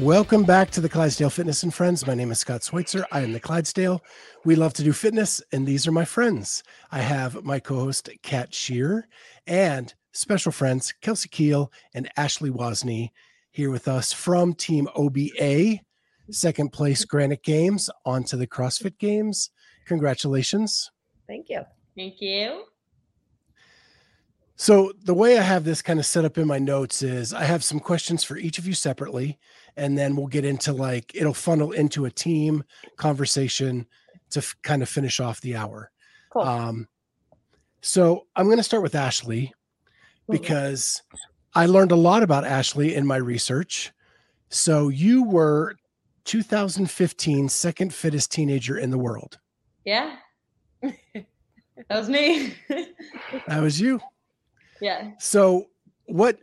Welcome back to the Clydesdale Fitness and Friends. My name is Scott Schweitzer. I am the Clydesdale. We love to do fitness, and these are my friends. I have my co host, Kat Shear, and special friends, Kelsey Kiel and Ashleigh Wosny, here with us from Team OBA, second place Granite Games, onto the CrossFit Games. Congratulations. Thank you. Thank you. So, the way I have this kind of set up in my notes is I have some questions for each of you separately, and then we'll get into like it'll funnel into a team conversation to f- kind of finish off the hour. Cool. Um, so, I'm going to start with Ashleigh because I learned a lot about Ashleigh in my research. So, you were 2015 second fittest teenager in the world. Yeah. that was me. That was you. yeah. So, what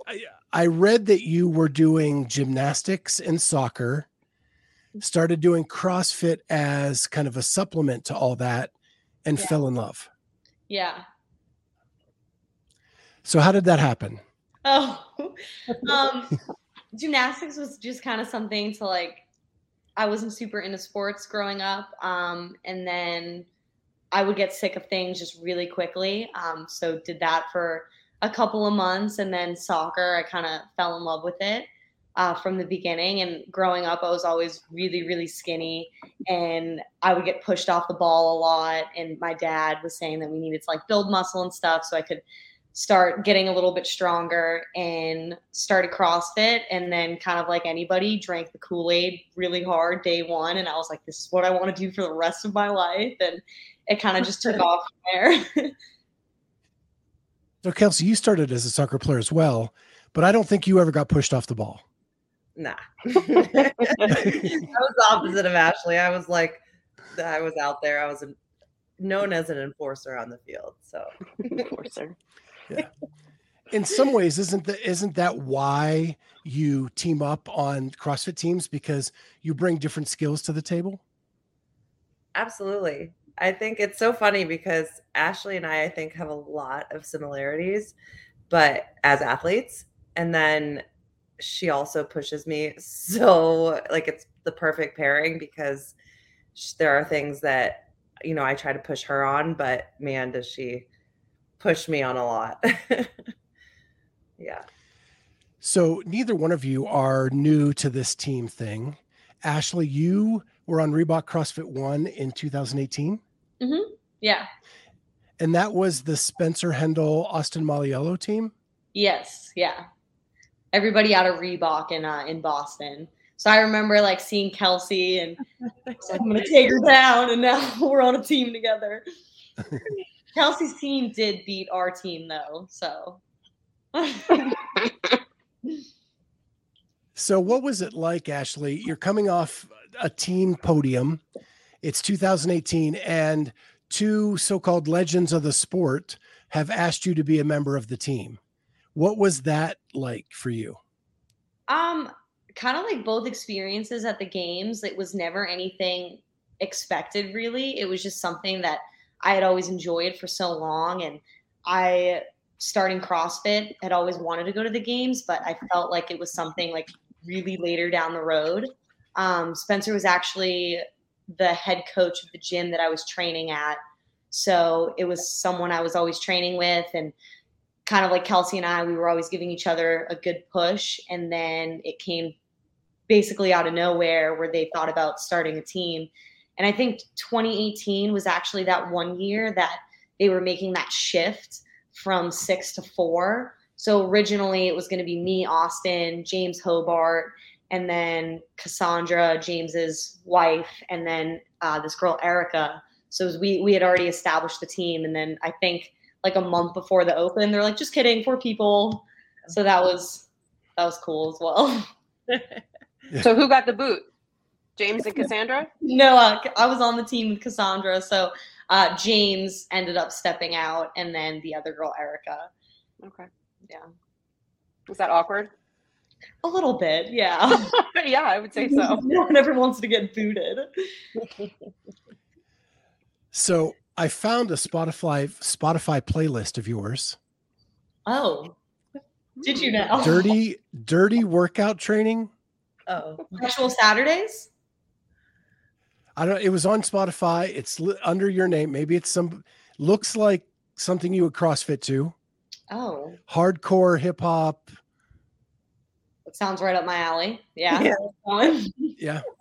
I, read that you were doing gymnastics and soccer, started doing CrossFit as kind of a supplement to all that, and Yeah. fell in love. Yeah. So, how did that happen? Oh, um, gymnastics was just kind of something to like. I wasn't super into sports growing up, um, and then I would get sick of things just really quickly. Um, so did that for a couple of months, and then soccer. I kind of fell in love with it uh, from the beginning. And growing up, I was always really, really skinny, and I would get pushed off the ball a lot. And my dad was saying that we needed to like build muscle and stuff, so I could start getting a little bit stronger and started CrossFit. And then, kind of like anybody, drank the Kool Aid really hard day one. And I was like, this is what I want to do for the rest of my life. And it kind of just took off from there. So, Kelsey, you started as a soccer player as well, but I don't think you ever got pushed off the ball. Nah. I was the opposite of Ashleigh. I was like, I was out there. I was an, known as an enforcer on the field. So enforcer. yeah. In some ways, isn't that isn't that why you team up on CrossFit teams because you bring different skills to the table? absolutely. I think it's so funny because Ashleigh and I, I think, have a lot of similarities, but as athletes, and then she also pushes me so like it's the perfect pairing because sh- there are things that you know I try to push her on, but man, does she push me on a lot. yeah. So neither one of you are new to this team thing. Ashleigh, you were on Reebok CrossFit One in 2018, yeah. and that was the Spencer Hendel Austin Malleolo team. Yes, yeah. Everybody out of Reebok in uh, in Boston. So I remember like seeing Kelsey and I was like, I'm gonna take her down, and now we're on a team together. Kelsey's team did beat our team though, so So what was it like, Ashleigh? You're coming off a team podium. It's 2018, and two so-called legends of the sport have asked you to be a member of the team. What was that like for you? um kind of like both experiences at the games. It was never anything expected really. It was just something that I had always enjoyed for so long and I starting CrossFit had always wanted to go to the games, but I felt like it was something like really later down the road. Um, Spencer was actually the head coach of the gym that I was training at. So it was someone I was always training with and kind of like Kelsey and I, we were always giving each other a good push. And then it came basically out of nowhere where they thought about starting a team. And I think 2018 was actually that one year that they were making that shift from six to four. So originally it was going to be me, Austin, James Hobart, and then Cassandra, James's wife, and then uh, this girl Erica. So we we had already established the team, and then I think like a month before the open, they're like, just kidding, four people. So that was that was cool as well. So who got the boot? James and Cassandra? No, uh, I was on the team with Cassandra, so Uh, James ended up stepping out, and then the other girl, Erica. Okay. Yeah. Was that awkward? A little bit, yeah. yeah, I would say so. no one ever wants to get booted. So I found a Spotify Spotify playlist of yours. Oh, did you know? Dirty, dirty workout training. Oh, Actual Saturdays? I don't. It was on Spotify. It's li- under your name. Maybe it's some. Looks like something you would CrossFit to. Oh, Hardcore hip hop. That sounds right up my alley. Yeah. Yeah. Yeah.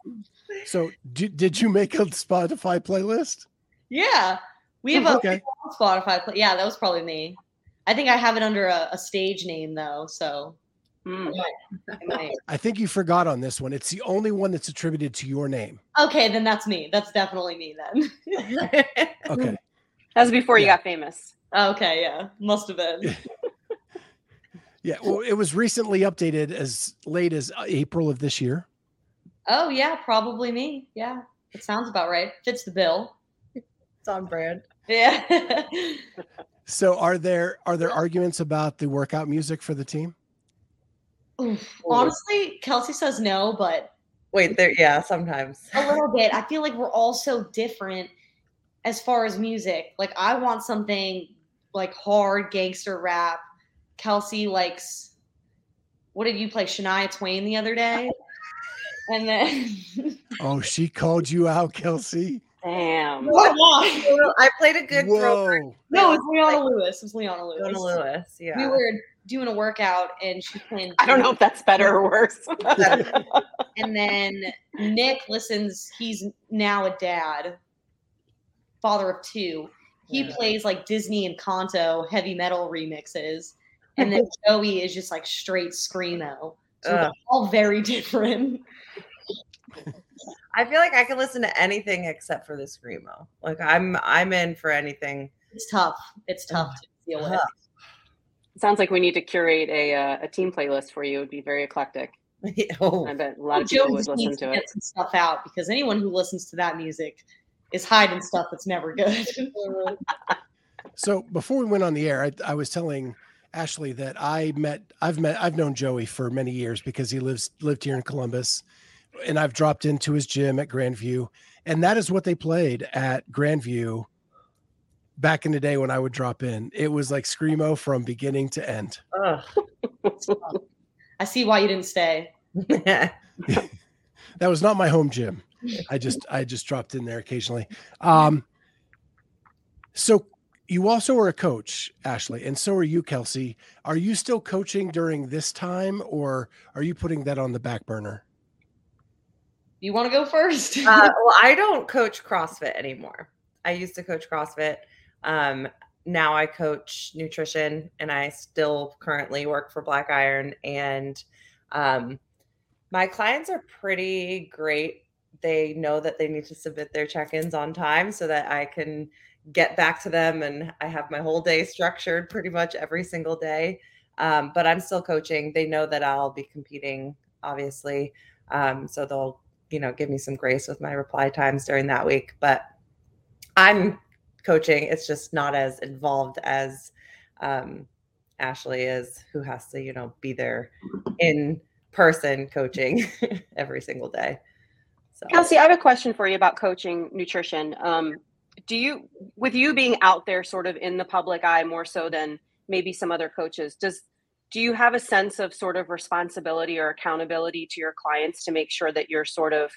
So d- did you make a Spotify playlist? Yeah. We have a Okay. Spotify. Play- yeah, that was probably me. I think I have it under a, a stage name though, so Mm. I might- I think you forgot on this one. It's the only one that's attributed to your name. okay, then that's me. That's definitely me then. Okay. That was before you got famous. okay, yeah, must have been. Yeah. Well, it was recently updated as late as uh, April of this year. Oh yeah, probably me. Yeah, it sounds about right. Fits the bill. it's on brand. Yeah. So are there are there arguments about the workout music for the team? Oof. Honestly, Kelsey says no, but Wait, there. Yeah, sometimes. a little bit. I feel like we're all so different as far as music. Like I want something like hard gangster rap. Kelsey likes what did you play? Shania Twain the other day? And then Oh, she called you out, Kelsey. Damn. What? Why? I played a good throwback. Whoa. No, it's Leona Lewis. It's Leona Lewis. Leona Lewis. Yeah. We were doing a workout and she's playing. I don't know if that's better or worse. And then Nick listens. He's now a dad, father of two. He Yeah. plays like Disney and Kanto heavy metal remixes, and then Joey is just like straight screamo. So they're all very different. I feel like I can listen to anything except for the screamo. Like I'm, I'm in for anything. It's tough. It's tough to deal with. Tough. Sounds like we need to curate a uh, a team playlist for you. It would be very eclectic. oh, I bet a lot of people Joey would listen needs to to it. get some stuff out because anyone who listens to that music is hiding stuff that's never good. So before we went on the air, I, I was telling Ashleigh that I met I've met I've known Joey for many years because he lives lived here in Columbus, and I've dropped into his gym at Grandview, and that is what they played at Grandview back in the day when I would drop in. It was like screamo from beginning to end. I see why you didn't stay. That was not my home gym. I just I just dropped in there occasionally. Um, so you also are a coach, Ashleigh, and so are you, Kelsey. Are you still coaching during this time, or are you putting that on the back burner? You want to go first? uh, well, I don't coach CrossFit anymore. I used to coach CrossFit. Um, now I coach nutrition, and I still currently work for Black Iron. And um, my clients are pretty great. They know that they need to submit their check-ins on time so that I can get back to them, and I have my whole day structured pretty much every single day. Um, but I'm still coaching. They know that I'll be competing, obviously. Um, so they'll you know give me some grace with my reply times during that week but i'm coaching it's just not as involved as um ashleigh is who has to you know be there in person coaching every single day so Kelsey, I have a question for you about coaching nutrition. Um, do you, with you being out there sort of in the public eye more so than maybe some other coaches, does do you have a sense of sort of responsibility or accountability to your clients to make sure that you're sort of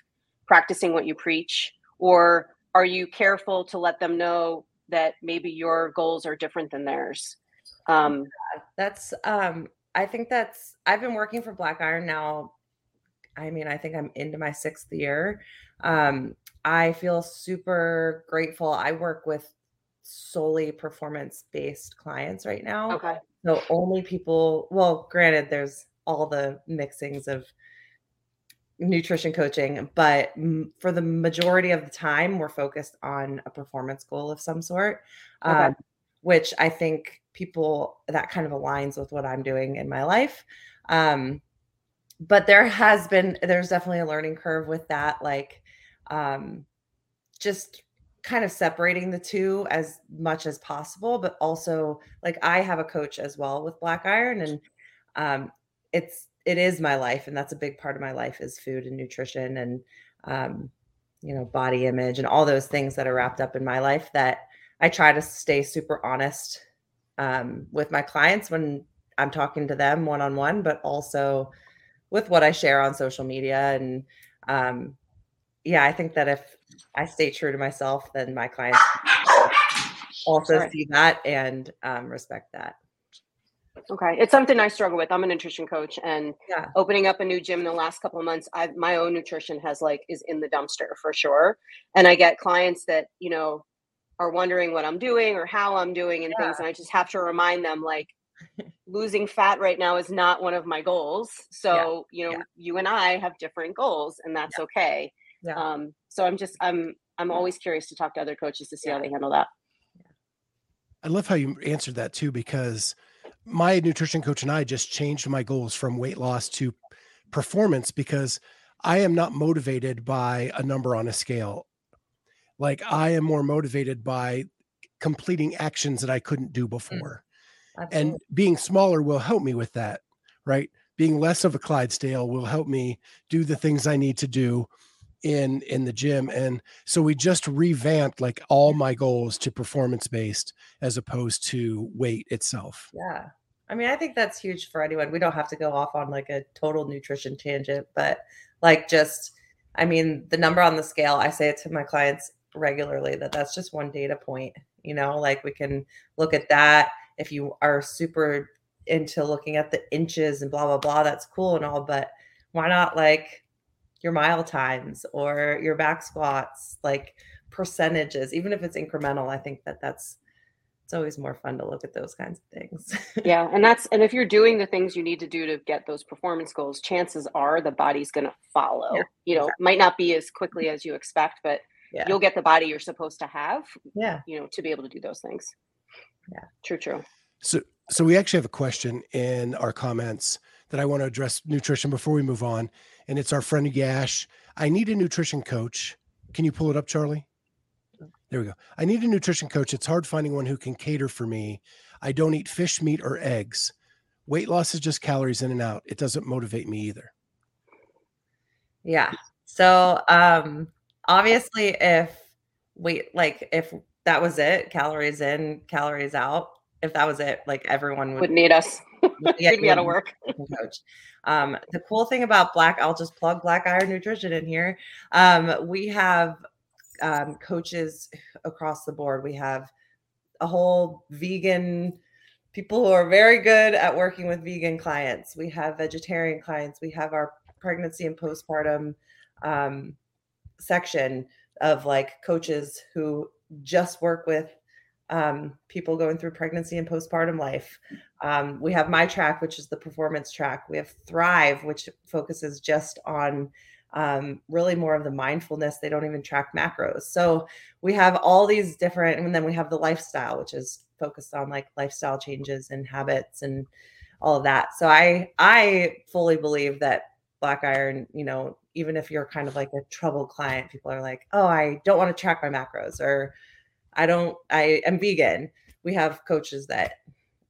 practicing what you preach, or are you careful to let them know that maybe your goals are different than theirs? Um, that's um i think that's i've been working for black iron now i mean i think i'm into my sixth year um i feel super grateful i work with solely performance based clients right now okay. so only people well granted there's all the mixings of nutrition coaching but for the majority of the time we're focused on a performance goal of some sort Okay. um, which i think people that kind of aligns with what i'm doing in my life um, but there has been there's definitely a learning curve with that like um, just kind of separating the two as much as possible, but also like I have a coach as well with Black Iron, and um, it's it is my life, and that's a big part of my life is food and nutrition and um, you know body image and all those things that are wrapped up in my life that I try to stay super honest um, with my clients when I'm talking to them one on one, but also with what I share on social media and um, yeah, I think that if I stay true to myself, then my clients also Sorry. see that and um, respect that. Okay, it's something I struggle with. I'm a nutrition coach, and yeah. opening up a new gym in the last couple of months, I've my own nutrition has like is in the dumpster for sure. And I get clients that you know are wondering what I'm doing or how I'm doing and yeah. things, and I just have to remind them like losing fat right now is not one of my goals. So yeah. you know, you and I have different goals, and that's okay. Yeah. Um, so I'm just I'm I'm always curious to talk to other coaches to see yeah. how they handle that. I love how you answered that too, because my nutrition coach and I just changed my goals from weight loss to performance because I am not motivated by a number on a scale. Like I am more motivated by completing actions that I couldn't do mm. before. And being smaller will help me with that, right? Being less of a Clydesdale will help me do the things I need to do in in the gym and so we just revamped like all my goals to performance based as opposed to weight itself. Yeah. I mean i think that's huge for anyone. We don't have to go off on like a total nutrition tangent but like just i mean the number on the scale i say it to my clients regularly that that's just one data point you know like we can look at that. If you are super into looking at the inches and blah blah blah that's cool and all but why not like your mile times or your back squats, like percentages, even if it's incremental. I think that that's it's always more fun to look at those kinds of things. yeah, and that's and if you're doing the things you need to do to get those performance goals, chances are the body's going to follow. Yeah, you know, exactly. might not be as quickly as you expect, but yeah. you'll get the body you're supposed to have. Yeah, you know, to be able to do those things. Yeah, true, true. So, so we actually have a question in our comments that I want to address nutrition before we move on and it's our friend Yash. I need a nutrition coach. Can you pull it up, Charlie? There we go. I need a nutrition coach. It's hard finding one who can cater for me. I don't eat fish, meat, or eggs. Weight loss is just calories in and out. It doesn't motivate me either. Yeah. So um obviously if we like if that was it, calories in, calories out, if that was it, like everyone would, would need us. We'd be out of work. Coach. Um, the cool thing about Black, I'll just plug Black Iron Nutrition in here. Um, we have um, coaches across the board. We have a whole vegan people who are very good at working with vegan clients. We have vegetarian clients. We have our pregnancy and postpartum um, section of like coaches who just work with um, people going through pregnancy and postpartum life. Um, we have my track, which is the performance track. We have Thrive, which focuses just on um, really more of the mindfulness. They don't even track macros. So we have all these different, and then we have the lifestyle, which is focused on like lifestyle changes and habits and all of that. So I I fully believe that Black Iron, you know, even if you're kind of like a troubled client, people are like, oh, I don't want to track my macros or I don't, I am vegan. We have coaches that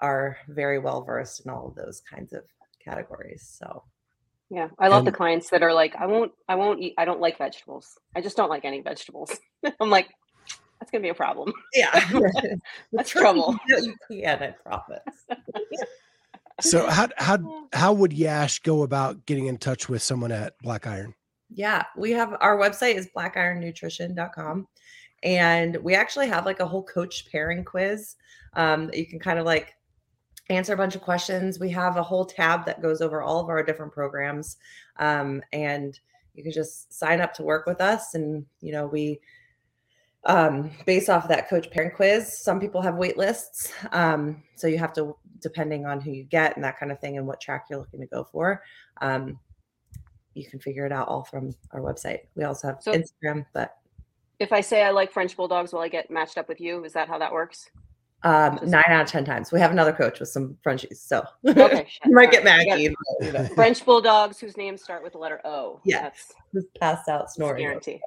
are very well versed in all of those kinds of categories. So, yeah, I love and, the clients that are like, I won't, I won't eat, I don't like vegetables. I just don't like any vegetables. I'm like, that's gonna be a problem. Yeah, that's trouble. You can, I promise. so how how how would Yash go about getting in touch with someone at Black Iron? Yeah, we have our website is blackironnutrition.com. And we actually have like a whole coach pairing quiz um, that you can kind of like answer a bunch of questions. We have a whole tab that goes over all of our different programs. Um, and you can just sign up to work with us. And, you know, we, um, based off of that coach pairing quiz, some people have wait lists. Um, so you have to, depending on who you get and that kind of thing and what track you're looking to go for. Um, you can figure it out all from our website. We also have so, Instagram, but if I say I like French bulldogs, will I get matched up with you? Is that how that works? Um, nine out of ten times. We have another coach with some Frenchies, so okay, you might get Maggie. French bulldogs whose names start with the letter O. Yeah, that's passed out snoring. Guarantee.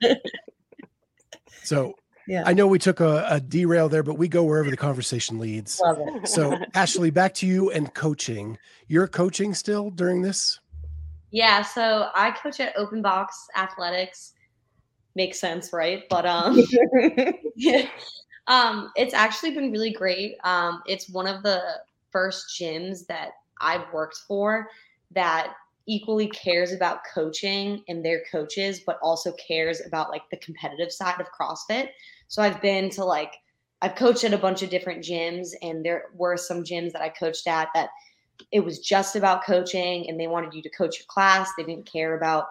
So Yeah. I know we took a, a derail there, but we go wherever the conversation leads. Love it. So Ashleigh, back to you and coaching. You're coaching still during this? Yeah, so I coach at Open Box Athletics. Makes sense, right? But um um it's actually been really great. Um it's one of the first gyms that I've worked for that equally cares about coaching and their coaches but also cares about like the competitive side of CrossFit. So I've been to like I've coached at a bunch of different gyms and there were some gyms that I coached at that it was just about coaching and they wanted you to coach your class. They didn't care about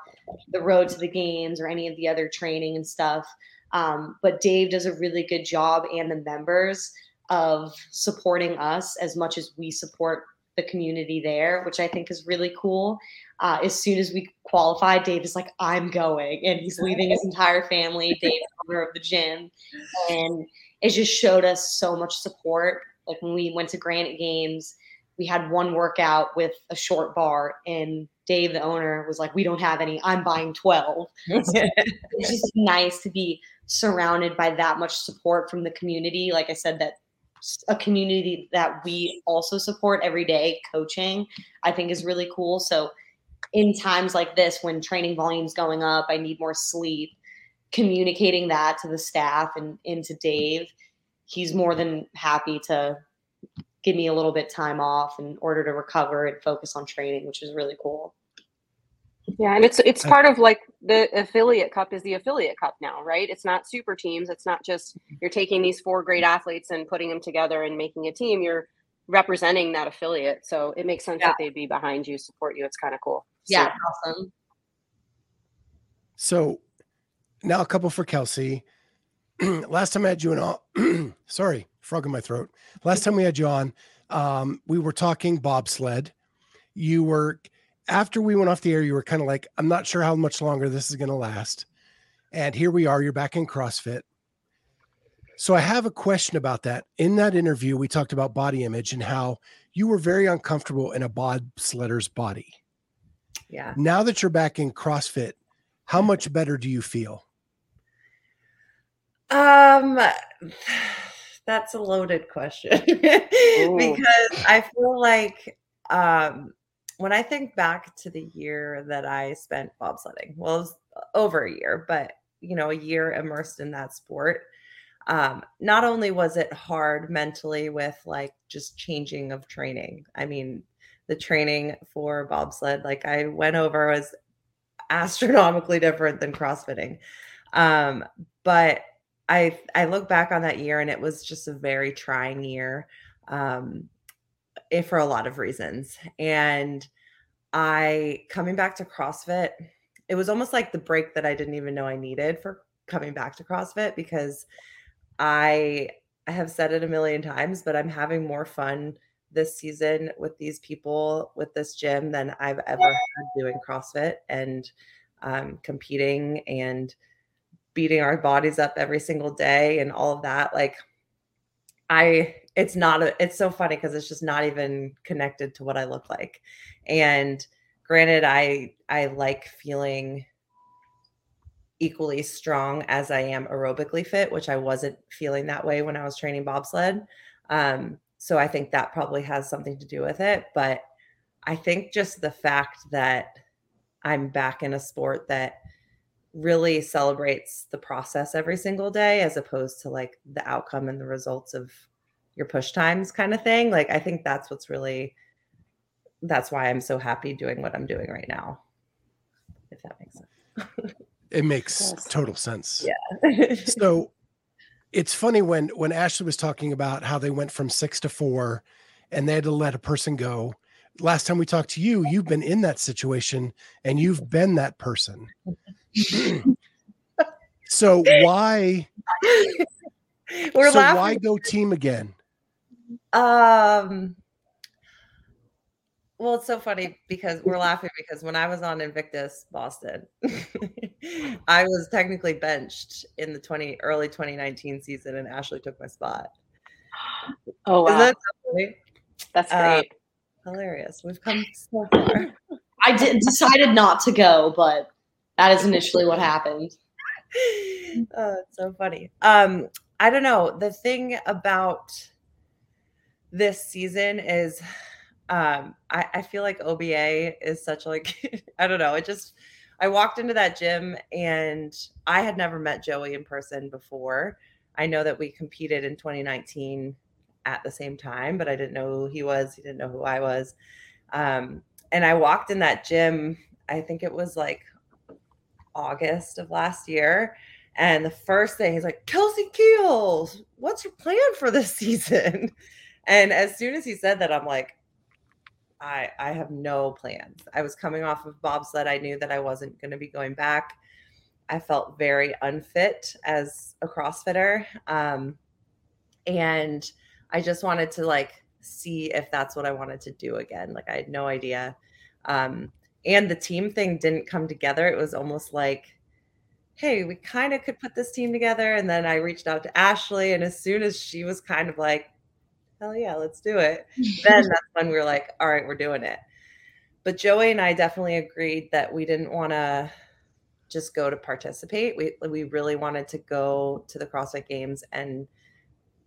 the road to the games or any of the other training and stuff. Um, but Dave does a really good job and the members of supporting us as much as we support the community there, which I think is really cool. Uh, as soon as we qualify, Dave is like, I'm going. And he's leaving his entire family, Dave, owner of the gym. And it just showed us so much support. Like when we went to Granite Games, we had one workout with a short bar, and Dave, the owner, was like, We don't have any. I'm buying 12. It's just nice to be surrounded by that much support from the community. Like I said, that a community that we also support every day coaching i think is really cool so in times like this when training volume's going up i need more sleep communicating that to the staff and into dave he's more than happy to give me a little bit time off in order to recover and focus on training which is really cool Yeah, and it's it's part of like the affiliate cup is the affiliate cup now, right? It's not super teams. It's not just you're taking these four great athletes and putting them together and making a team. You're representing that affiliate, so it makes sense Yeah. that they'd be behind you, support you. It's kind of cool. yeah So- awesome So now a couple for Kelsey. Last time I had you on, sorry, frog in my throat. Last time we had you on, um, we were talking bobsled. You were after we went off the air, you were kind of like, I'm not sure how much longer this is going to last. And here we are, you're back in CrossFit. So I have a question about that. In that interview, we talked about body image and how you were very uncomfortable in a bobsledder's body. Yeah. Now that you're back in CrossFit, how much better do you feel? Um, that's a loaded question because I feel like um, when I think back to the year that I spent bobsledding, well, it was over a year, but you know, a year immersed in that sport. Um, not only was it hard mentally with like just changing of training. I mean, the training for bobsled, like I went over was astronomically different than crossfitting. Um, but I I look back on that year and it was just a very trying year um eh, for a lot of reasons. And I coming back to CrossFit, it was almost like the break that I didn't even know I needed for coming back to CrossFit because I I have said it a million times, but I'm having more fun this season with these people with this gym than I've ever had doing CrossFit and um, competing and beating our bodies up every single day and all of that. Like, I, it's not, a, it's so funny because it's just not even connected to what I look like. And granted, I, I like feeling equally strong as I am aerobically fit, which I wasn't feeling that way when I was training bobsled. Um, so I think that probably has something to do with it. But I think just the fact that I'm back in a sport that really celebrates the process every single day as opposed to like the outcome and the results of your push times kind of thing. Like I think that's what's really that's why I'm so happy doing what I'm doing right now. If that makes sense. It makes Yes. total sense. Yeah. So it's funny when when Ashleigh was talking about how they went from six to four and they had to let a person go. Last time we talked to you, you've been in that situation and you've been that person. so why We're so laughing. why go team again? Um well, it's so funny because we're laughing because when I was on Invictus Boston, I was technically benched in the 20 early 2019 season and Ashleigh took my spot. Oh wow, that so funny? that's uh, great. Hilarious. We've come so far. i did, decided not to go but that is initially what happened oh, so funny. Um, I don't know. The thing about this season is um I, I feel like OBA is such like I don't know, it just I walked into that gym and I had never met Joey in person before. I know that we competed in 2019 at the same time, but I didn't know who he was. He didn't know who I was. Um, and I walked in that gym, I think it was like August of last year. And the first thing he's like, Kelsey Kiels, what's your plan for this season? And as soon as he said that, I'm like, I I have no plans. I was coming off of bobsled. I knew that I wasn't going to be going back. I felt very unfit as a CrossFitter. Um, and I just wanted to like see if that's what I wanted to do again. Like I had no idea. Um, and the team thing didn't come together. It was almost like, hey, we kind of could put this team together. And then I reached out to Ashleigh, and as soon as she was kind of like, hell yeah, let's do it, then that's when we were like, all right, we're doing it. But Joey and I definitely agreed that we didn't want to just go to participate. We we really wanted to go to the CrossFit Games and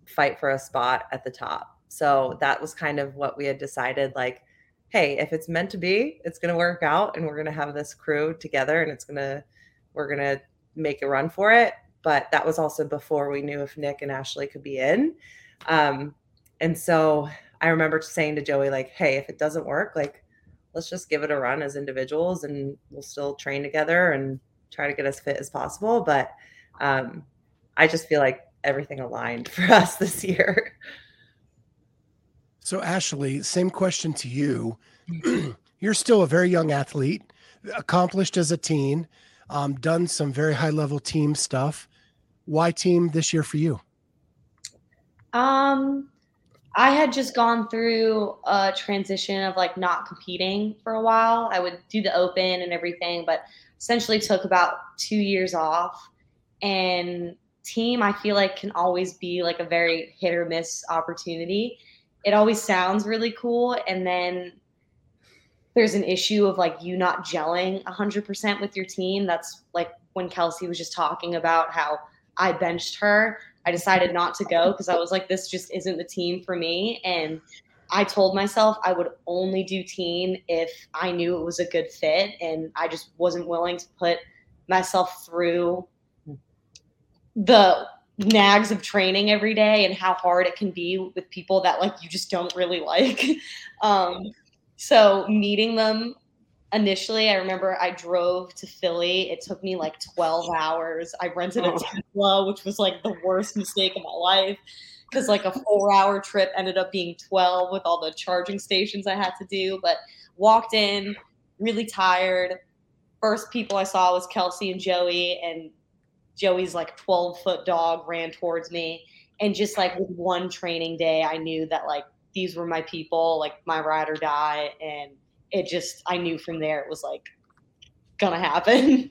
fight for a spot at the top. So that was kind of what we had decided like hey, if it's meant to be, it's going to work out and we're going to have this crew together and it's going to, we're going to make a run for it. But that was also before we knew if Nick and Ashleigh could be in. Um, and so I remember saying to Joey, like, hey, if it doesn't work, like, let's just give it a run as individuals and we'll still train together and try to get as fit as possible. But um, I just feel like everything aligned for us this year. So, Ashleigh, same question to you. You're still a very young athlete, accomplished as a teen, um, done some very high level team stuff. Why team this year for you? Um, I had just gone through a transition of like not competing for a while. I would do the open and everything, but essentially took about two years off. And team, I feel like can always be like a very hit or miss opportunity it always sounds really cool. And then there's an issue of like you not gelling 100% with your team. That's like when kelsey was just talking about how i benched her i decided not to go because i was like this just isn't the team for me. And i told myself i would only do team if i knew it was a good fit. And i just wasn't willing to put myself through hmm. the nags of training every day and how hard it can be with people that like you just don't really like. Um, so meeting them initially, I remember I drove to Philly. It took me like 12 hours. I rented a oh. Tesla, which was like the worst mistake of my life because like a four hour trip ended up being 12 with all the charging stations I had to do. But walked in really tired. First people I saw was Kelsey and Joey, and Joey's like 12 foot dog ran towards me. And just like with one training day, I knew that like these were my people, like my ride or die. And it just, I knew from there it was like gonna happen.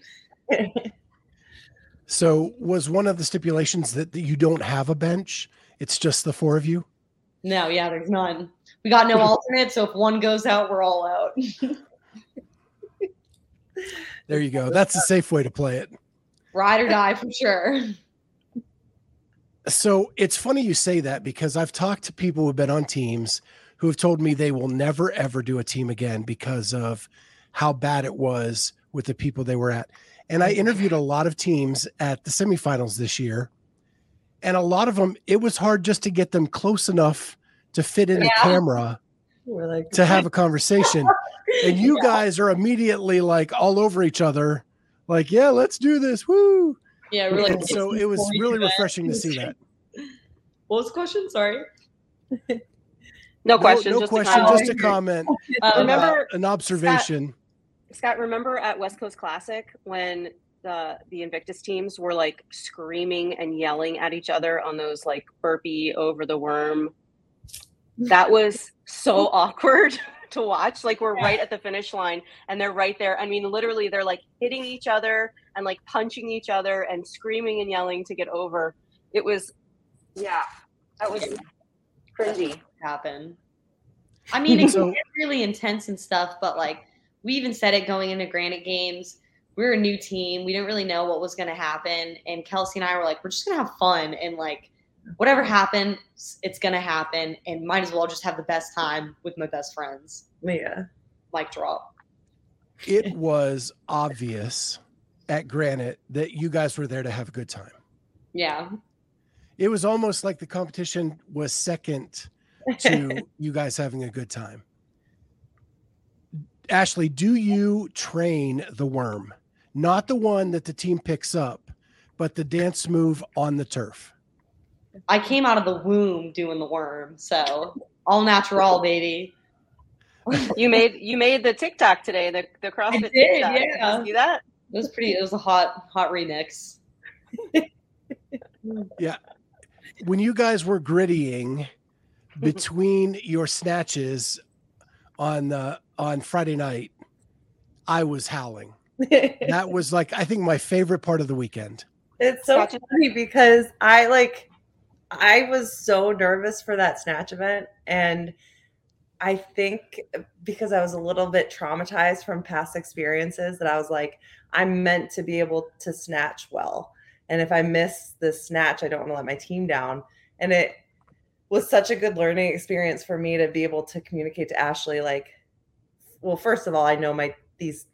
so, was one of the stipulations that, that you don't have a bench? It's just the four of you? No, yeah, there's none. We got no alternate. So, if one goes out, we're all out. there you go. That's a safe way to play it ride or die for sure. So it's funny you say that because I've talked to people who've been on teams who have told me they will never ever do a team again because of how bad it was with the people they were at. And I interviewed a lot of teams at the semifinals this year. And a lot of them, it was hard just to get them close enough to fit in yeah. the camera like, to have a conversation. and you yeah. guys are immediately like all over each other like, yeah, let's do this. Woo. Yeah, really. so it was really refreshing to see that. What was the question? Sorry. no question. No, no just question. A just a comment. Uh, remember an observation. Scott, Scott, remember at West Coast Classic when the the Invictus teams were like screaming and yelling at each other on those like burpee over the worm. That was so awkward to watch. Like we're right at the finish line and they're right there. I mean, literally they're like hitting each other and like punching each other and screaming and yelling to get over. It was yeah, that was cringy. Happen. I mean, it's really intense and stuff, but like we even said it going into Granite Games. we were a new team. We didn't really know what was going to happen. And Kelsey and I were like, we're just going to have fun and like whatever happens, it's going to happen. And might as well just have the best time with my best friends. Yeah. Like drop. It was obvious at Granite that you guys were there to have a good time. Yeah. It was almost like the competition was second to you guys having a good time. Ashleigh, do you train the worm? Not the one that the team picks up, but the dance move on the turf. I came out of the womb doing the worm, so all natural, baby. you made you made the TikTok today, the the CrossFit. I did, TikTok. yeah. see that? It was pretty. It was a hot hot remix. yeah, when you guys were griddying between your snatches on the on Friday night, I was howling. that was like I think my favorite part of the weekend. It's so funny because I like I was so nervous for that snatch event and I think because I was a little bit traumatized from past experiences that I was like I'm meant to be able to snatch well. And if I miss the snatch, I don't want to let my team down. And it was such a good learning experience for me to be able to communicate to Ashleigh like well first of all I know my these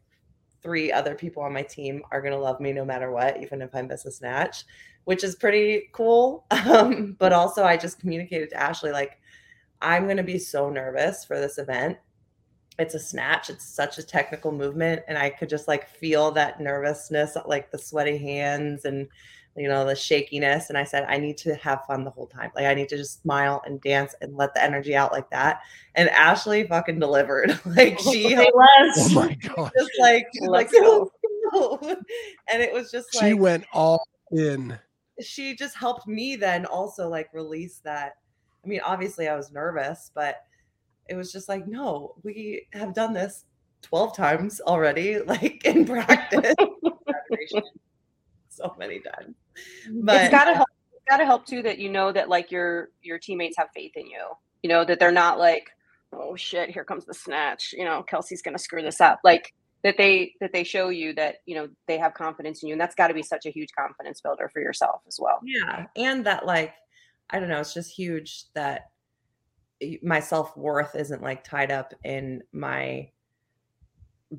three other people on my team are going to love me no matter what even if I miss a snatch which is pretty cool um, but also I just communicated to Ashleigh like I'm going to be so nervous for this event it's a snatch it's such a technical movement and I could just like feel that nervousness like the sweaty hands and you know, the shakiness. And I said, I need to have fun the whole time. Like I need to just smile and dance and let the energy out like that. And Ashleigh fucking delivered. like she oh my god. Just like like cool. and it was just like she went all in. She just helped me then also like release that. I mean, obviously I was nervous, but it was just like, no, we have done this 12 times already, like in practice so many times. Mm, but it's gotta help it's gotta help too that you know that like your your teammates have faith in you. You know, that they're not like, oh shit, here comes the snatch, you know, Kelsey's gonna screw this up. Like that they that they show you that you know they have confidence in you and that's got to be such a huge confidence builder for yourself as well. Yeah and that like i don't know it's just huge that my self-worth isn't like tied up in my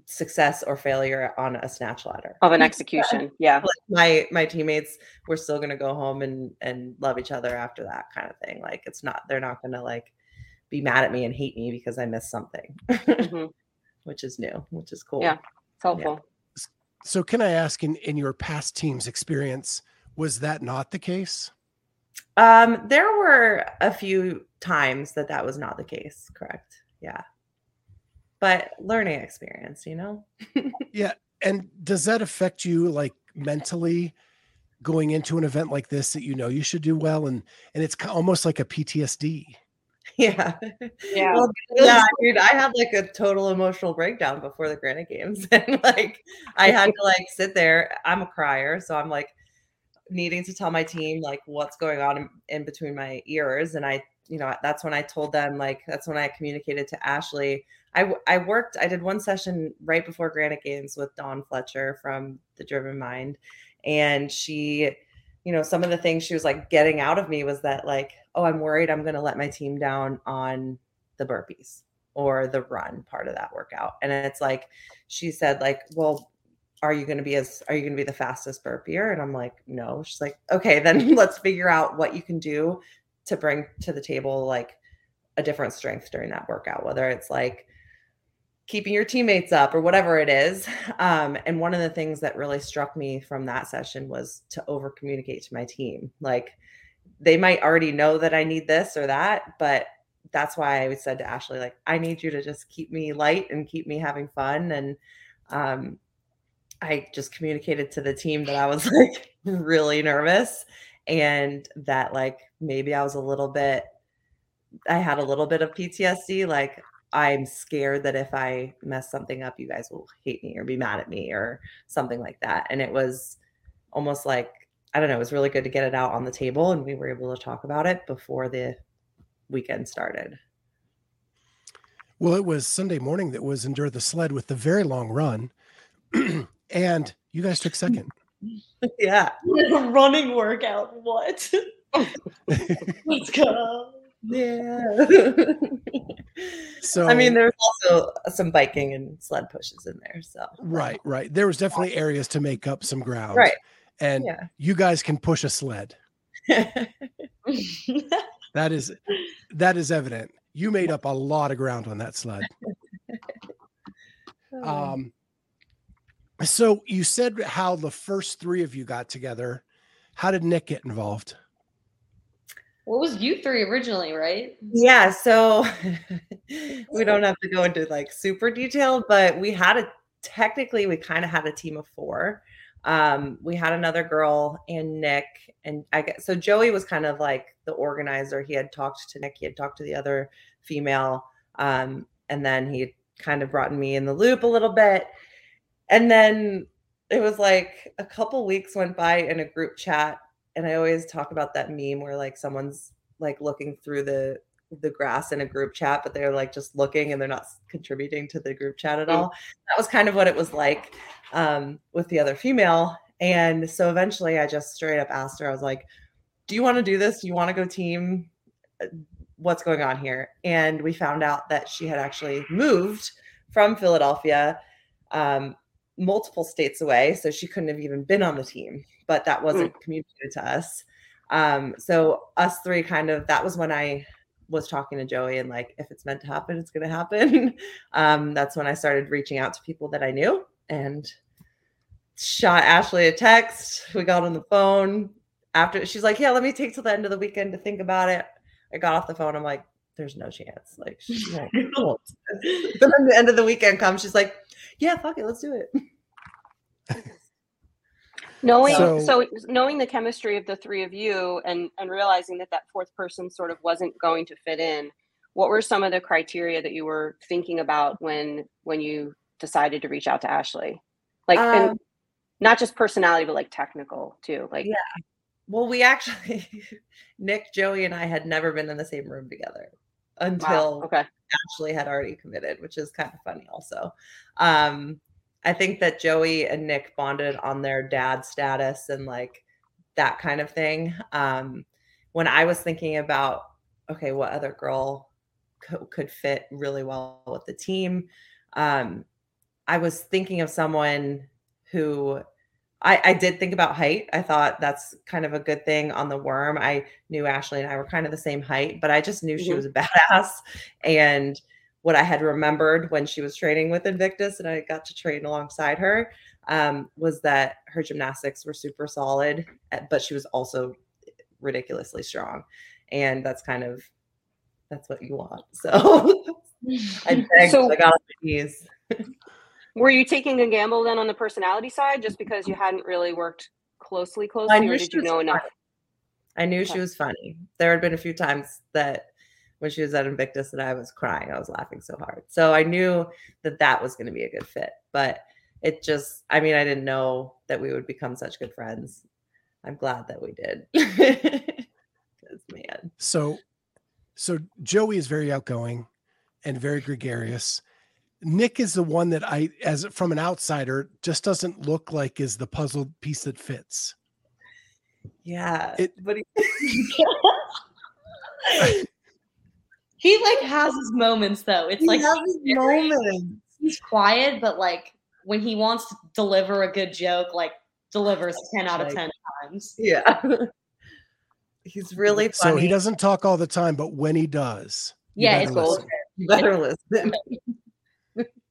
success or failure on a snatch ladder. Of an execution yeah. Like my my teammates were still going to go home and and love each other after that kind of thing. Like it's not they're not going to like be mad at me and hate me because i missed something. Mm-hmm. Which is new which is cool yeah it's helpful yeah. so can i ask in in your past team's experience was that not the case um there were a few times that that was not the case correct yeah but learning experience, you know? yeah. And does that affect you like mentally going into an event like this that you know you should do well and and it's almost like a PTSD? Yeah. Yeah. Well, yeah, dude, I had like a total emotional breakdown before the Granite Games. and like I had to like sit there. I'm a crier, so I'm like needing to tell my team like what's going on in, in between my ears. And I, you know, that's when I told them like that's when I communicated to Ashleigh I, I worked, I did one session right before Granite Games with Dawn Fletcher from The Driven Mind. And she, you know, some of the things she was like getting out of me was that, like, oh, I'm worried I'm going to let my team down on the burpees or the run part of that workout. And it's like, she said, like, well, are you going to be as, are you going to be the fastest burpier? And I'm like, no. She's like, okay, then let's figure out what you can do to bring to the table, like, a different strength during that workout, whether it's like, keeping your teammates up or whatever it is. Um, and one of the things that really struck me from that session was to over communicate to my team. Like they might already know that I need this or that, but that's why I said to Ashleigh, like, I need you to just keep me light and keep me having fun. And um, I just communicated to the team that I was like really nervous and that like maybe I was a little bit I had a little bit of PTSD. Like I'm scared that if I mess something up, you guys will hate me or be mad at me or something like that. And it was almost like, I don't know, it was really good to get it out on the table and we were able to talk about it before the weekend started. Well, it was Sunday morning that was Endure the Sled with the very long run. and you guys took second. yeah. Running workout. What? Let's go. Yeah. So I mean, there's also some biking and sled pushes in there. So right, right. There was definitely areas to make up some ground. Right. And Yeah. you guys can push a sled. That is that is evident. You made up a lot of ground on that sled. Um, so you said how the first three of you got together. How did Nick get involved? what was you three originally, right? yeah. So we don't have to go into like super detail, but we had a technically we kind of had a team of four. Um, we had another girl and Nick, and I guess so. Joey was kind of like the organizer. He had talked to Nick, he had talked to the other female, um, and then he kind of brought me in the loop a little bit. And then it was like a couple weeks went by in a group chat, and I always talk about that meme where like someone's like looking through the the grass in a group chat, but they're like just looking and they're not contributing to the group chat at Mm. all. That was kind of what it was like um, with the other female. And so eventually I just straight up asked her, I was like, Do you want to do this? Do you want to go team? Uh, What's going on here? And we found out that she had actually moved from Philadelphia um, multiple states away. So she couldn't have even been on the team, but that wasn't communicated to us. Um, so us three kind of that was when I was talking to Joey and like if it's meant to happen, it's gonna happen. um, that's when I started reaching out to people that I knew and shot Ashleigh a text. We got on the phone after she's like, Yeah, let me take till the end of the weekend to think about it. I got off the phone. I'm like, there's no chance. Like she won't. won't. then the end of the weekend comes, she's like, Yeah, fuck it, let's do it. Knowing So- so, knowing the chemistry of the three of you and and realizing that that fourth person sort of wasn't going to fit in, what were some of the criteria that you were thinking about when when you decided to reach out to Ashleigh? Like and Um, not just personality but like technical too. Like Yeah. Well, we actually, Nick, Joey, and I had never been in the same room together wow, until okay. Ashleigh had already committed, which is kind of funny also. Um, I think that Joey and Nick bonded on their dad status and like that kind of thing. Um, when I was thinking about, okay, what other girl co- could fit really well with the team, um, I was thinking of someone who I, I did think about height. I thought that's kind of a good thing on the worm. I knew Ashleigh and I were kind of the same height, but I just knew she Mhm. was a badass. And what I had remembered when she was training with Invictus and I got to train alongside her um, was that her gymnastics were super solid, uh, but she was also ridiculously strong. And that's kind of that's what you want. So I begged, So- I got on my knees. Were you taking a gamble then on the personality side just because you hadn't really worked closely closely knew or did you was know enough? I knew she was funny. There had been a few times that when she was at Invictus that I was crying. I was laughing so hard. So I knew that that was going to be a good fit. But it just, I mean, I didn't know that we would become such good friends. I'm glad that we did. Because, man. So, so Joey is very outgoing and very gregarious. Nick is the one that I, as from an outsider, just doesn't look like is the puzzle piece that fits. Yeah. It- but he, he like has his moments though. It's he like has his he's moments. he's quiet, but like when he wants to deliver a good joke, like delivers ten out of Like- ten times. Yeah. He's really funny. So he doesn't talk all the time, but when he does, you Yeah, better it's listen. You better listen.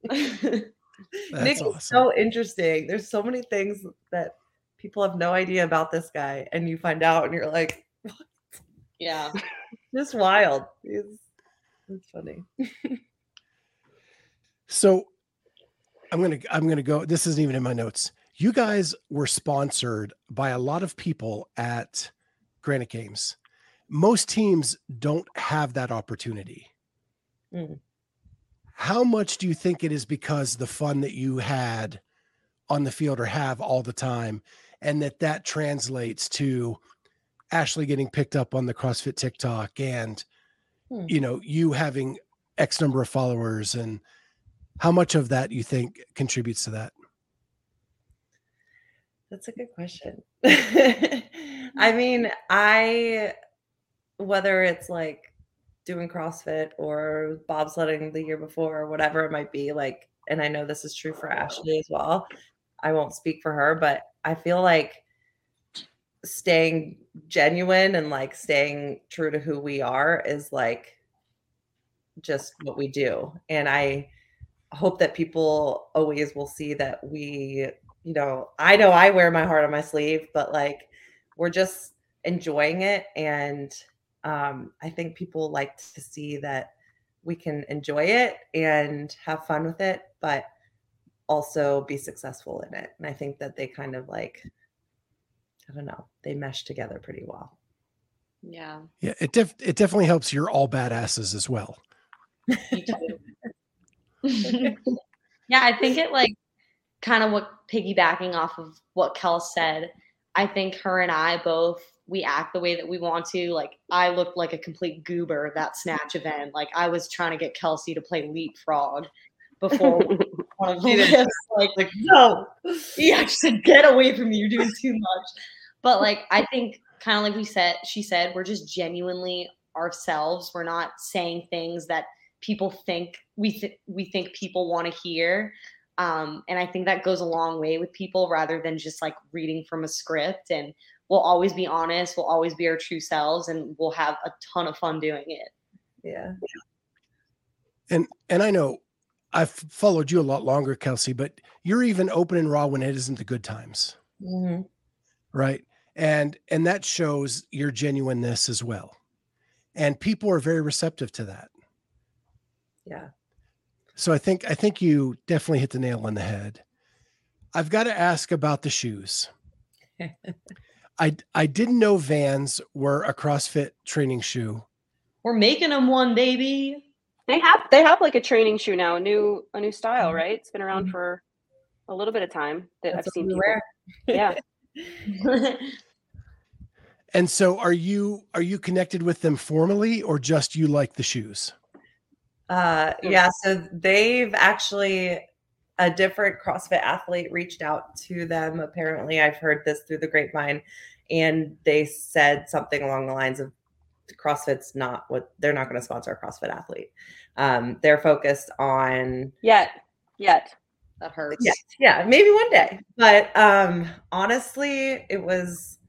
That's Nick awesome. is so interesting. There's so many things that people have no idea about this guy, and you find out, and you're like, yeah. just wild. He's, it's funny. So I'm gonna I'm gonna go. This isn't even in my notes. You guys were sponsored by a lot of people at Granite Games. Most teams don't have that opportunity. Mm. How much do you think it is because the fun that you had on the field or have all the time, and that that translates to Ashleigh getting picked up on the CrossFit TikTok and Hmm. you know you having X number of followers and how much of that you think contributes to that? That's a good question. I mean, I whether it's like doing CrossFit or bobsledding the year before or whatever it might be, like, and I know this is true for Ashleigh as well. I won't speak for her, but I feel like staying genuine and like staying true to who we are is like just what we do. And I hope that people always will see that we, you know, I know I wear my heart on my sleeve, but like we're just enjoying it. And um, I think people like to see that we can enjoy it and have fun with it, but also be successful in it. And I think that they kind of like, I don't know, they mesh together pretty well. Yeah. Yeah, it def- it definitely helps you're all badasses as well. yeah, I think it like kind of what piggybacking off of what Kel said. I think her and I both we act the way that we want to. Like I looked like a complete goober that snatch event. Like I was trying to get Kelsey to play leapfrog before one of the lifts. Like, like no, yeah, she said, get away from me. You're doing too much. But like I think kind of like we said, she said, we're just genuinely ourselves. We're not saying things that people think we th- we think people want to hear. Um, and I think that goes a long way with people rather than just like reading from a script. And we'll always be honest, we'll always be our true selves, and we'll have a ton of fun doing it. Yeah. And and I know I've followed you a lot longer, Kelsey, but you're even open and raw when it isn't the good times. Mm-hmm. Right. And and that shows your genuineness as well. And people are very receptive to that. Yeah. So I think I think you definitely hit the nail on the head. I've got to ask about the shoes. I I didn't know Vans were a CrossFit training shoe. We're making them one, baby. They have they have like a training shoe now, a new a new style, Mm-hmm. right? It's been around Mhm. for a little bit of time that That's I've seen people. wear. Yeah. And so are you are you connected with them formally or just you like the shoes? Uh, yeah, so they've actually a different CrossFit athlete reached out to them. Apparently, I've heard this through the grapevine, and they said something along the lines of CrossFit's not what they're not going to sponsor a CrossFit athlete. Um, they're focused on Yet. Yet. that hurts. yeah, yeah, maybe one day. But um, honestly, it was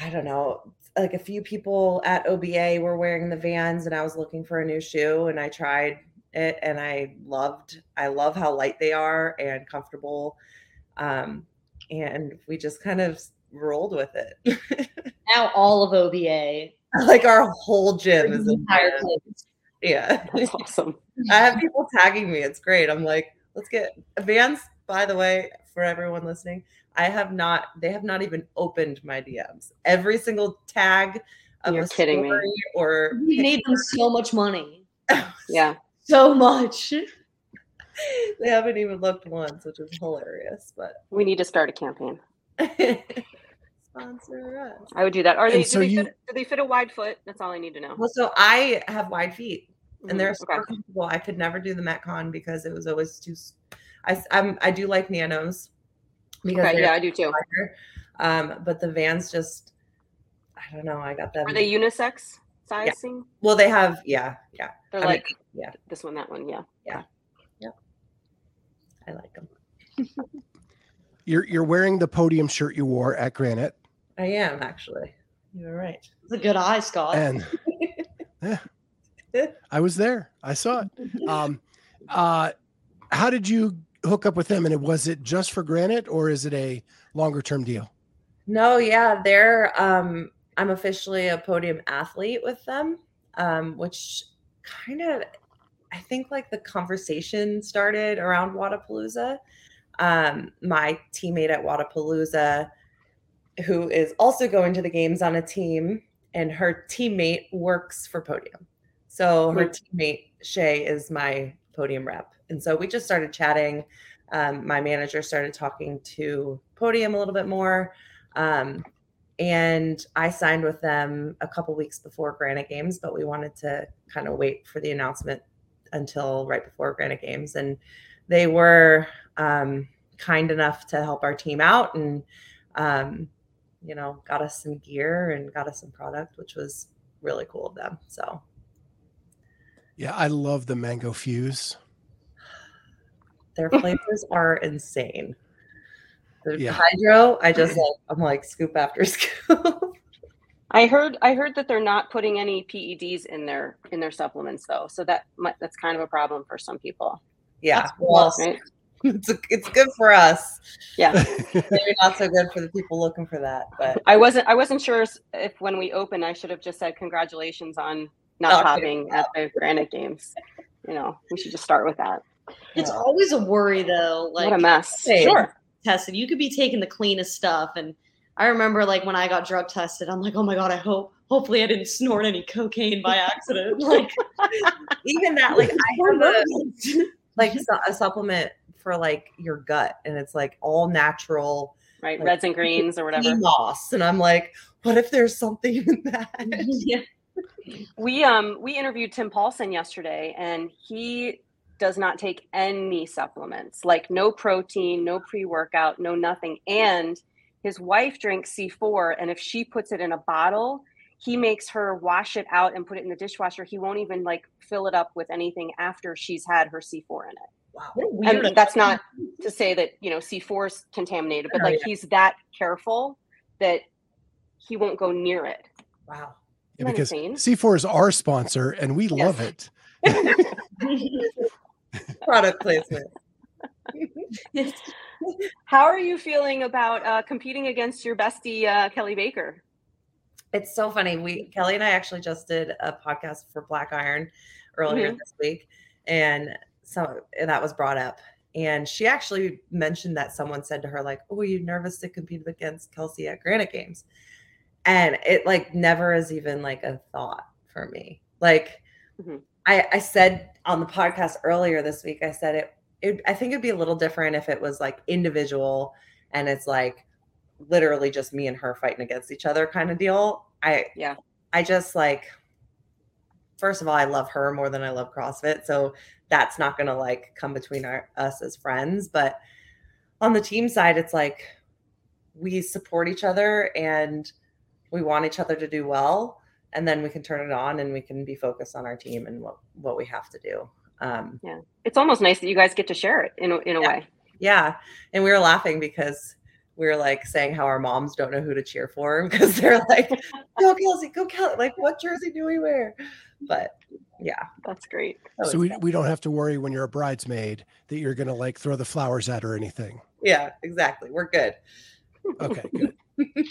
I don't know, like a few people at OBA were wearing the Vans, and I was looking for a new shoe, and I tried it, and I loved. I love how light they are and comfortable, um, and we just kind of rolled with it. Now all of OBA, like our whole gym is entire place. Yeah, That's awesome. I have people tagging me. It's great. I'm like, let's get Vans. By the way, for everyone listening, I have not. They have not even opened my DMs. Every single tag of You're a kidding me. or We made them so much money. Yeah. So much. they haven't even looked once, which is hilarious. But We need to start a campaign. sponsor us. I would do that. Are they, And do, so they you- fit, do they fit a wide foot? That's all I need to know. Well, so I have wide feet. Mhm, and they're okay. super comfortable. I could never do the Metcon because it was always too. I I'm, I do like nanos because Okay, yeah, I do too. wider. Um, but the Vans just, I don't know. I got them. Are they unisex sizing? well, they have yeah, yeah. They're I mean, like yeah. this one, that one, yeah. Yeah. Yeah. I like them. You're you're wearing the podium shirt you wore at Granite. I am actually. You're right. It's a good eye, Scott. And yeah, I was there. I saw it. Um, uh, how did you hook up with them? And it was it just for Granite or is it a longer term deal? No, yeah, they're um I'm officially a podium athlete with them, um, which kind of I think like the conversation started around Wodapalooza. Um, my teammate at Wodapalooza, who is also going to the games on a team, and her teammate works for Podium. So her teammate Shay is my podium rep, and so we just started chatting. Um, my manager started talking to Podium a little bit more. Um, and I signed with them a couple weeks before Granite Games, but we wanted to kind of wait for the announcement until right before Granite Games. And they were um, kind enough to help our team out and um, you know got us some gear and got us some product which was really cool of them so yeah i love the mango fuse their flavors are insane the Yeah. hydro i just like i'm like scoop after scoop I heard I heard that they're not putting any PEDs in their in their supplements though, so that might, that's kind of a problem for some people. yeah That's well Right? it's, it's good for us Yeah, maybe not so good for the people looking for that but I wasn't I wasn't sure if when we opened I should have just said congratulations on not Okay. popping at the Granite Games. You know, we should just start with that. It's Yeah. always a worry though. Like what a mess. Same. Sure. tested. You could be taking the cleanest stuff. And I remember like when I got drug tested, I'm like, oh my God, I hope hopefully I didn't snort any cocaine by accident. Like even that like i have a like su- a supplement for like your gut and it's like all natural Right, Like, reds and greens or whatever. moss and i'm like what if there's something in that yeah. We um we interviewed Tim Paulson yesterday and he does not take any supplements, like no protein, no pre-workout, no nothing. And his wife drinks C4 and if she puts it in a bottle, he makes her wash it out and put it in the dishwasher. He won't even like fill it up with anything after she's had her C4 in it. wow What a weird And that's not to say that, you know, C4 is contaminated, but Oh, like yeah. he's that careful that he won't go near it. wow Yeah, because insane? C4 is our sponsor and we love it. product placement How are you feeling about uh, competing against your bestie uh, Kelly Baker? it's so funny we kelly and i actually just did a podcast for black iron earlier Mhm. this week and so and that was brought up and she actually mentioned that someone said to her like oh are you nervous to compete against kelsey at granite games and it like never is even like a thought for me like Mhm. I, I said on the podcast earlier this week i said it, it i think it'd be a little different if it was like individual and it's like literally just me and her fighting against each other kind of deal i Yeah. i just like first of all i love her more than i love crossfit so that's not gonna like come between our us as friends but on the team side it's like we support each other and we want each other to do well and then we can turn it on and we can be focused on our team and what what we have to do um yeah, It's almost nice that you guys get to share it in a, in a Yeah. way. yeah and we were laughing because we were like saying how our moms don't know who to cheer for because they're like go kelsey go kelsey like what jersey do we wear but yeah That's great. that So was we, we don't have to worry when you're a bridesmaid that you're going to like throw the flowers at or anything. yeah exactly we're good Okay, good.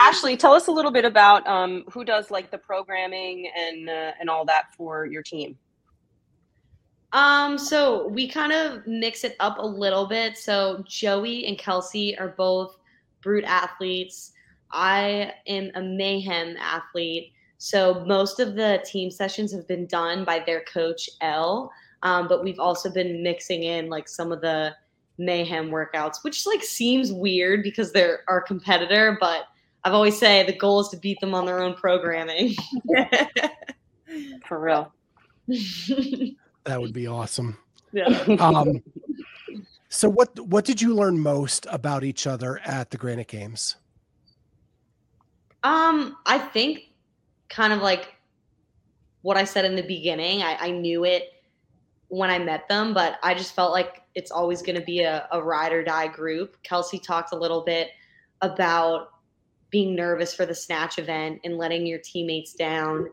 Ashleigh, tell us a little bit about um, who does like the programming and uh, and all that for your team. Um, so we kind of mix it up a little bit. So Joey and Kelsey are both brute athletes. I am a mayhem athlete. So most of the team sessions have been done by their coach L. Um, but we've also been mixing in like some of the mayhem workouts, which like seems weird because they're our competitor, but I've always say the goal is to beat them on their own programming. For real. That would be awesome. yeah. Um, so what what did you learn most about each other at the Granite Games? Um, I think kind of like what I said in the beginning. I, I knew it when I met them, but I just felt like it's always going to be a, a ride or die group. Kelsey talked a little bit about being nervous for the snatch event and letting your teammates down.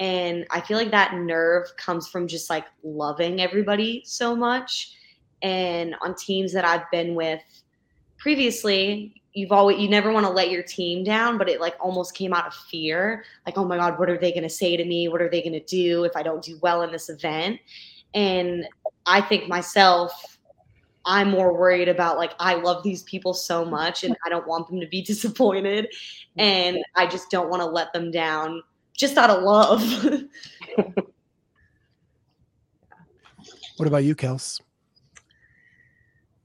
And I feel like that nerve comes from just like loving everybody so much. And on teams that I've been with previously, you've always you never want to let your team down but it like almost came out of fear. Like oh my god what are they going to say to me? What are they going to do if i don't do well in this event? And i think myself i'm more worried about like i love these people so much and i don't want them to be disappointed. And i just don't want to let them down just out of love What about you, Kels?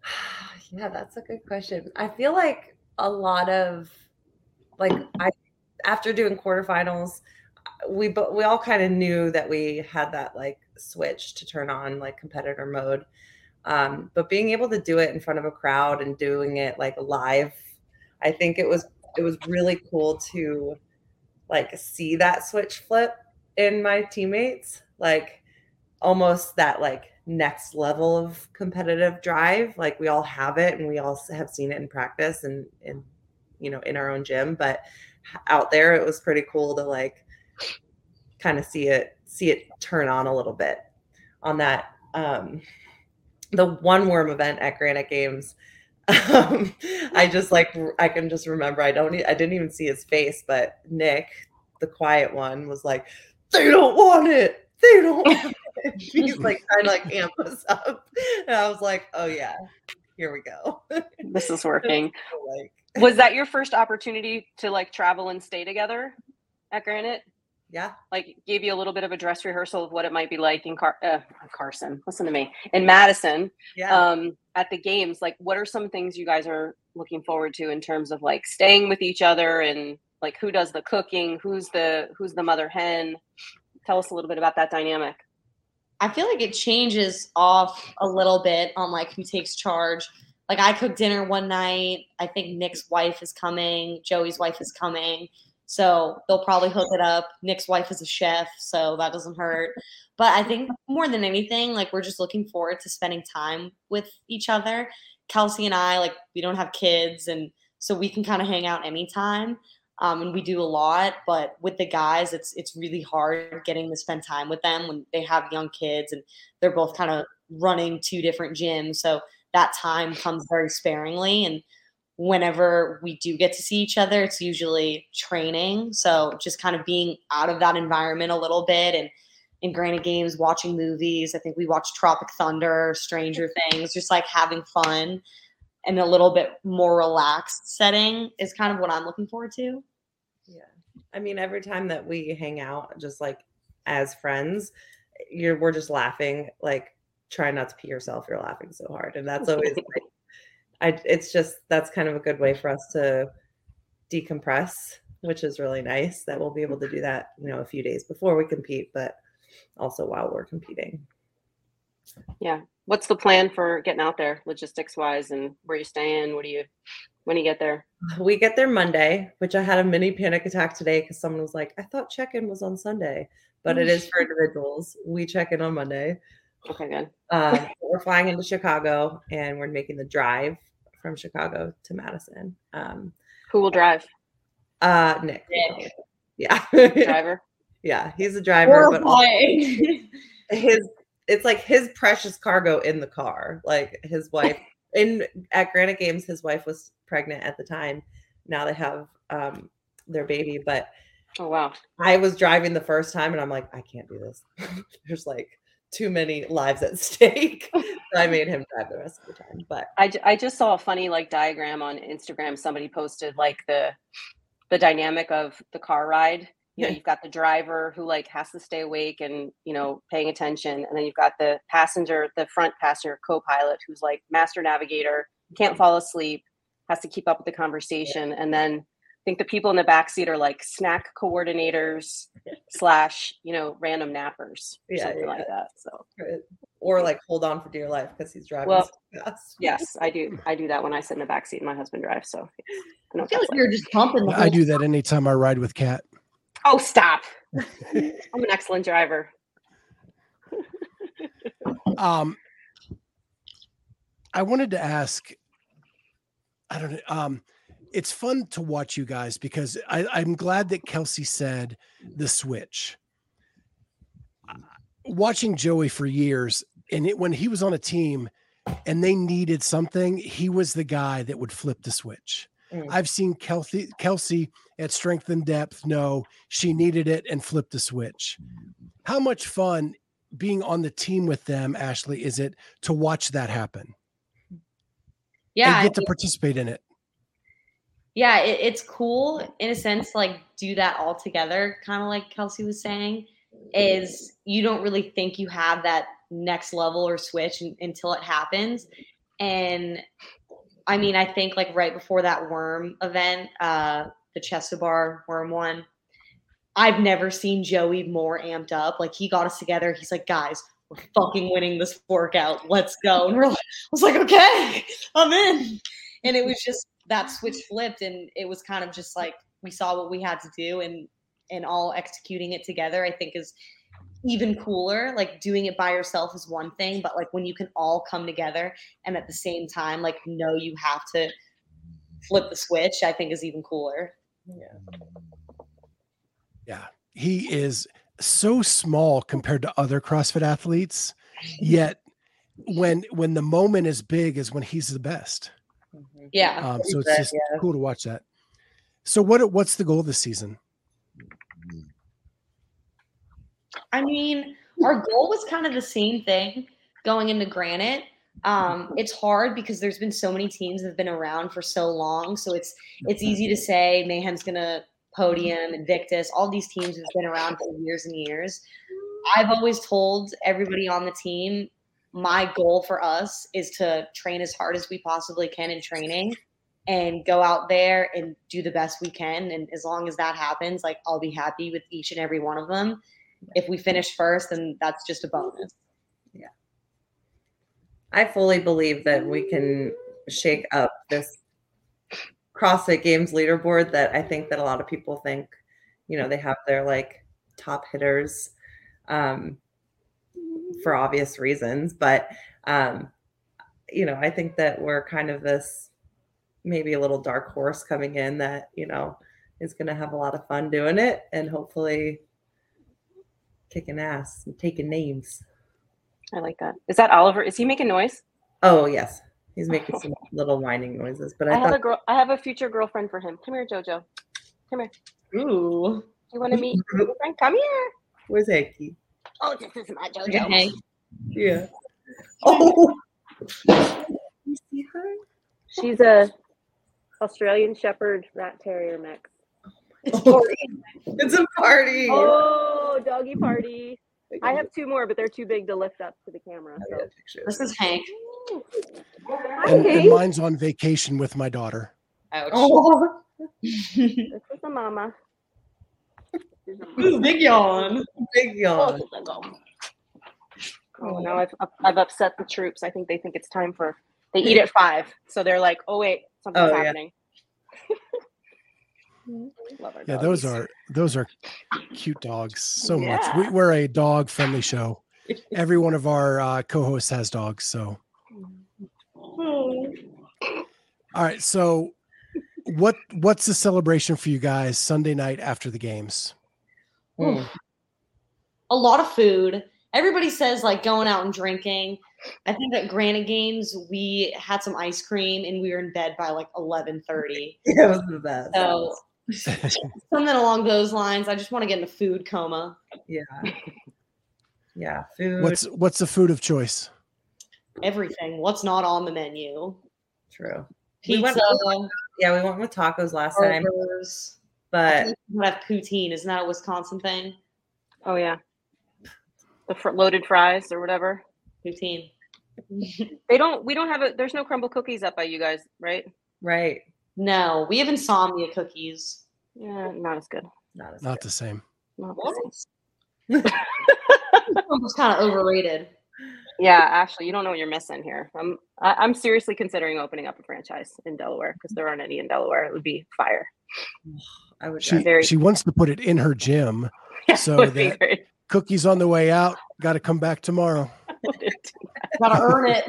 yeah, that's a good question. I feel like a lot of like I after doing quarterfinals, we but we all kind of knew that we had that like switch to turn on like competitor mode. Um, but being able to do it in front of a crowd and doing it like live, I think it was it was really cool to like see that switch flip in my teammates, like almost that like next level of competitive drive. Like we all have it and we all have seen it in practice and in you know in our own gym, but out there it was pretty cool to like kind of see it see it turn on a little bit on that um the one worm event at Granite Games. Um, I just like I can just remember I don't I didn't even see his face, but Nick, the quiet one, was like, "They don't want it. They don't." Want it. He's like trying to like amp us up, and I was like, "Oh yeah, here we go. this is working." like, was that your first opportunity to like travel and stay together at Granite? yeah like gave you a little bit of a dress rehearsal of what it might be like in Car- uh, carson listen to me in madison yeah um at the games like what are some things you guys are looking forward to in terms of like staying with each other and like who does the cooking who's the who's the mother hen? Tell us a little bit about that dynamic. I feel like it changes off a little bit on like who takes charge. Like i cooked dinner one night. I think nick's wife is coming. Joey's wife is coming. So they'll probably hook it up. Nick's wife is a chef, so that doesn't hurt. But I think more than anything, like we're just looking forward to spending time with each other. Kelsey and I, like, we don't have kids, and so we can kind of hang out anytime. Um, and we do a lot, but with the guys, it's it's really hard getting to spend time with them when they have young kids and they're both kind of running two different gyms. So that time comes very sparingly, and whenever we do get to see each other, it's usually training. So just kind of being out of that environment a little bit and in Granite Games, watching movies. I think we watched Tropic Thunder, Stranger Things, just like having fun and a little bit more relaxed setting is kind of what I'm looking forward to. Yeah. I mean, every time that we hang out, just like as friends, you're we're just laughing, like try not to pee yourself. You're laughing so hard. And that's always like I it's just that's kind of a good way for us to decompress, which is really nice that we'll be able to do that, you know, a few days before we compete, but also while we're competing. Yeah. What's the plan for getting out there logistics wise and where you staying? What do you when do you get there? We get there Monday, which I had a mini panic attack today because someone was like, I thought check-in was on Sunday, but it is for individuals. We check in on Monday. Okay, good. Um, we're flying into Chicago and we're making the drive from Chicago to Madison. Um, Who will drive? Uh, Nick. Nick. Yeah. driver. Yeah, he's a driver, but his it's like his precious cargo in the car. Like his wife in at Granite Games, his wife was pregnant at the time. Now they have um their baby, but oh wow. I was driving the first time and I'm like, I can't do this. There's like too many lives at stake. so I made him drive the rest of the time. But I, I just saw a funny like diagram on Instagram. Somebody posted like the the dynamic of the car ride. You know, you've got the driver who like has to stay awake and you know paying attention, and then you've got the passenger, the front passenger co-pilot who's like master navigator, can't mm-hmm. fall asleep, has to keep up with the conversation, and then i think the people in the back seat are like snack coordinators slash you know random nappers or Yeah, something yeah. like that so or like hold on for dear life because he's driving Well, so fast. yes i do i do that when i sit in the back seat and my husband drives so I, know I feel that's like you're just pumping the I do that anytime I ride with Kat. Oh stop i'm an excellent driver Um, I wanted to ask. I don't know. Um, it's fun to watch you guys because I, I'm glad that Kelsey said the switch. Watching Joey for years, and it, when he was on a team and they needed something, he was the guy that would flip the switch. Mm. I've seen Kelsey, Kelsey at Strength in Depth know she needed it and flipped the switch. How much fun being on the team with them, Ashleigh, is it to watch that happen yeah, and get to participate in it? yeah, it, it's cool in a sense, like do that all together, kind of like Kelsey was saying, is you don't really think you have that next level or switch until it happens. And I mean, I think like right before that worm event, uh, the chest-to-bar worm one, I've never seen Joey more amped up. Like he got us together. He's like, guys, we're fucking winning this workout. Let's go. And we're like, I was like, okay, I'm in. And it was just that switch flipped, and it was kind of just like we saw what we had to do, and and all executing it together. I think is even cooler. Like doing it by yourself is one thing, but like when you can all come together and at the same time, like know you have to flip the switch, I think is even cooler. Yeah. Yeah. He is so small compared to other CrossFit athletes, yet when when the moment is big is when he's the best. Mhm. Yeah. Um, so it's just yeah. cool to watch that. So what what's the goal this season? I mean, our goal was kind of the same thing going into Granite. Um, it's hard because there's been so many teams that have been around for so long. So it's it's easy to say Mayhem's gonna podium, Invictus, all these teams have been around for years and years. I've always told everybody on the team, my goal for us is to train as hard as we possibly can in training and go out there and do the best we can. And as long as that happens, like I'll be happy with each and every one of them. If we finish first, then that's just a bonus. Yeah. I fully believe that we can shake up this CrossFit Games leaderboard that I think that a lot of people think, you know, they have their like top hitters um, for obvious reasons. But, um, you know, I think that we're kind of this maybe a little dark horse coming in that, you know, is going to have a lot of fun doing it and hopefully kicking ass and taking names. I like that. Is that Oliver? Is he making noise? Oh, yes. He's making oh. some little whining noises, but I, I have thought a girl. I have a future girlfriend for him. Come here, Jojo. Come here. Ooh. You want to meet your friend? Come here. Where's Hanky? Oh, this is my Okay. Jojo. Yeah. Oh. you see her? She's a Australian Shepherd Rat Terrier mix. Oh, it's a party. Oh, doggy party! I have two more, but they're too big to lift up to the camera. So. This is Hank. Hi, And, and mine's on vacation with my daughter. Ouch. Oh, This is a mama. This is Ooh, big yawn. big yawn. Oh, oh now I've I've upset the troops. I think they think it's time for. They eat at five, so they're like, "Oh wait, something's Oh, happening." Love our Yeah, those are those are cute dogs so much. We, we're a dog friendly show. Every one of our uh, co-hosts has dogs. So, all right. So, what what's the celebration for you guys Sunday night after the games? Mm. A lot of food. Everybody says like going out and drinking. I think at Granite Games we had some ice cream and we were in bed by like eleven thirty. It was the best. So something along those lines. I just want to get in a food coma. yeah. Yeah. Food. What's what's the food of choice? Everything. What's not on the menu? true? We Pizza, went- Yeah, we went with tacos last time, burgers. I but think we have poutine. Isn't that a Wisconsin thing? Oh yeah, the fr- loaded fries or whatever. Poutine. They don't. We don't have a. There's no Crumbl cookies up by you guys, right? right. No, we have insomnia cookies. Yeah, not as good. Not as Not good. the same. Not the What? same. It's kind of overrated. Yeah, Ashleigh, you don't know what you're missing here. I'm I, I'm seriously considering opening up a franchise in Delaware because there aren't any in Delaware. It would be fire. I would. She Very- she wants to put it in her gym. Yeah, So it that- Cookies on the way out. Got to come back tomorrow. Gotta earn it.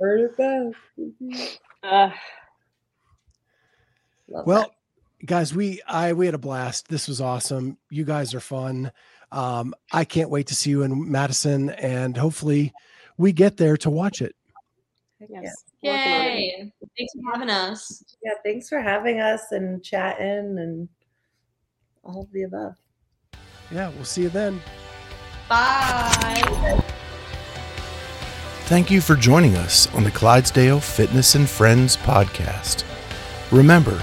earn it that? Uh, Love Well, guys, we I we had a blast. This was awesome. You guys are fun. Um, I can't wait to see you in Madison, and hopefully, we get there to watch it. yes. Yeah. Working on it. Yay. Thanks for having us. yeah. Thanks for having us and chatting and all of the above. Yeah, we'll see you then. Bye. Thank you for joining us on the Clydesdale Fitness and Friends podcast. Remember,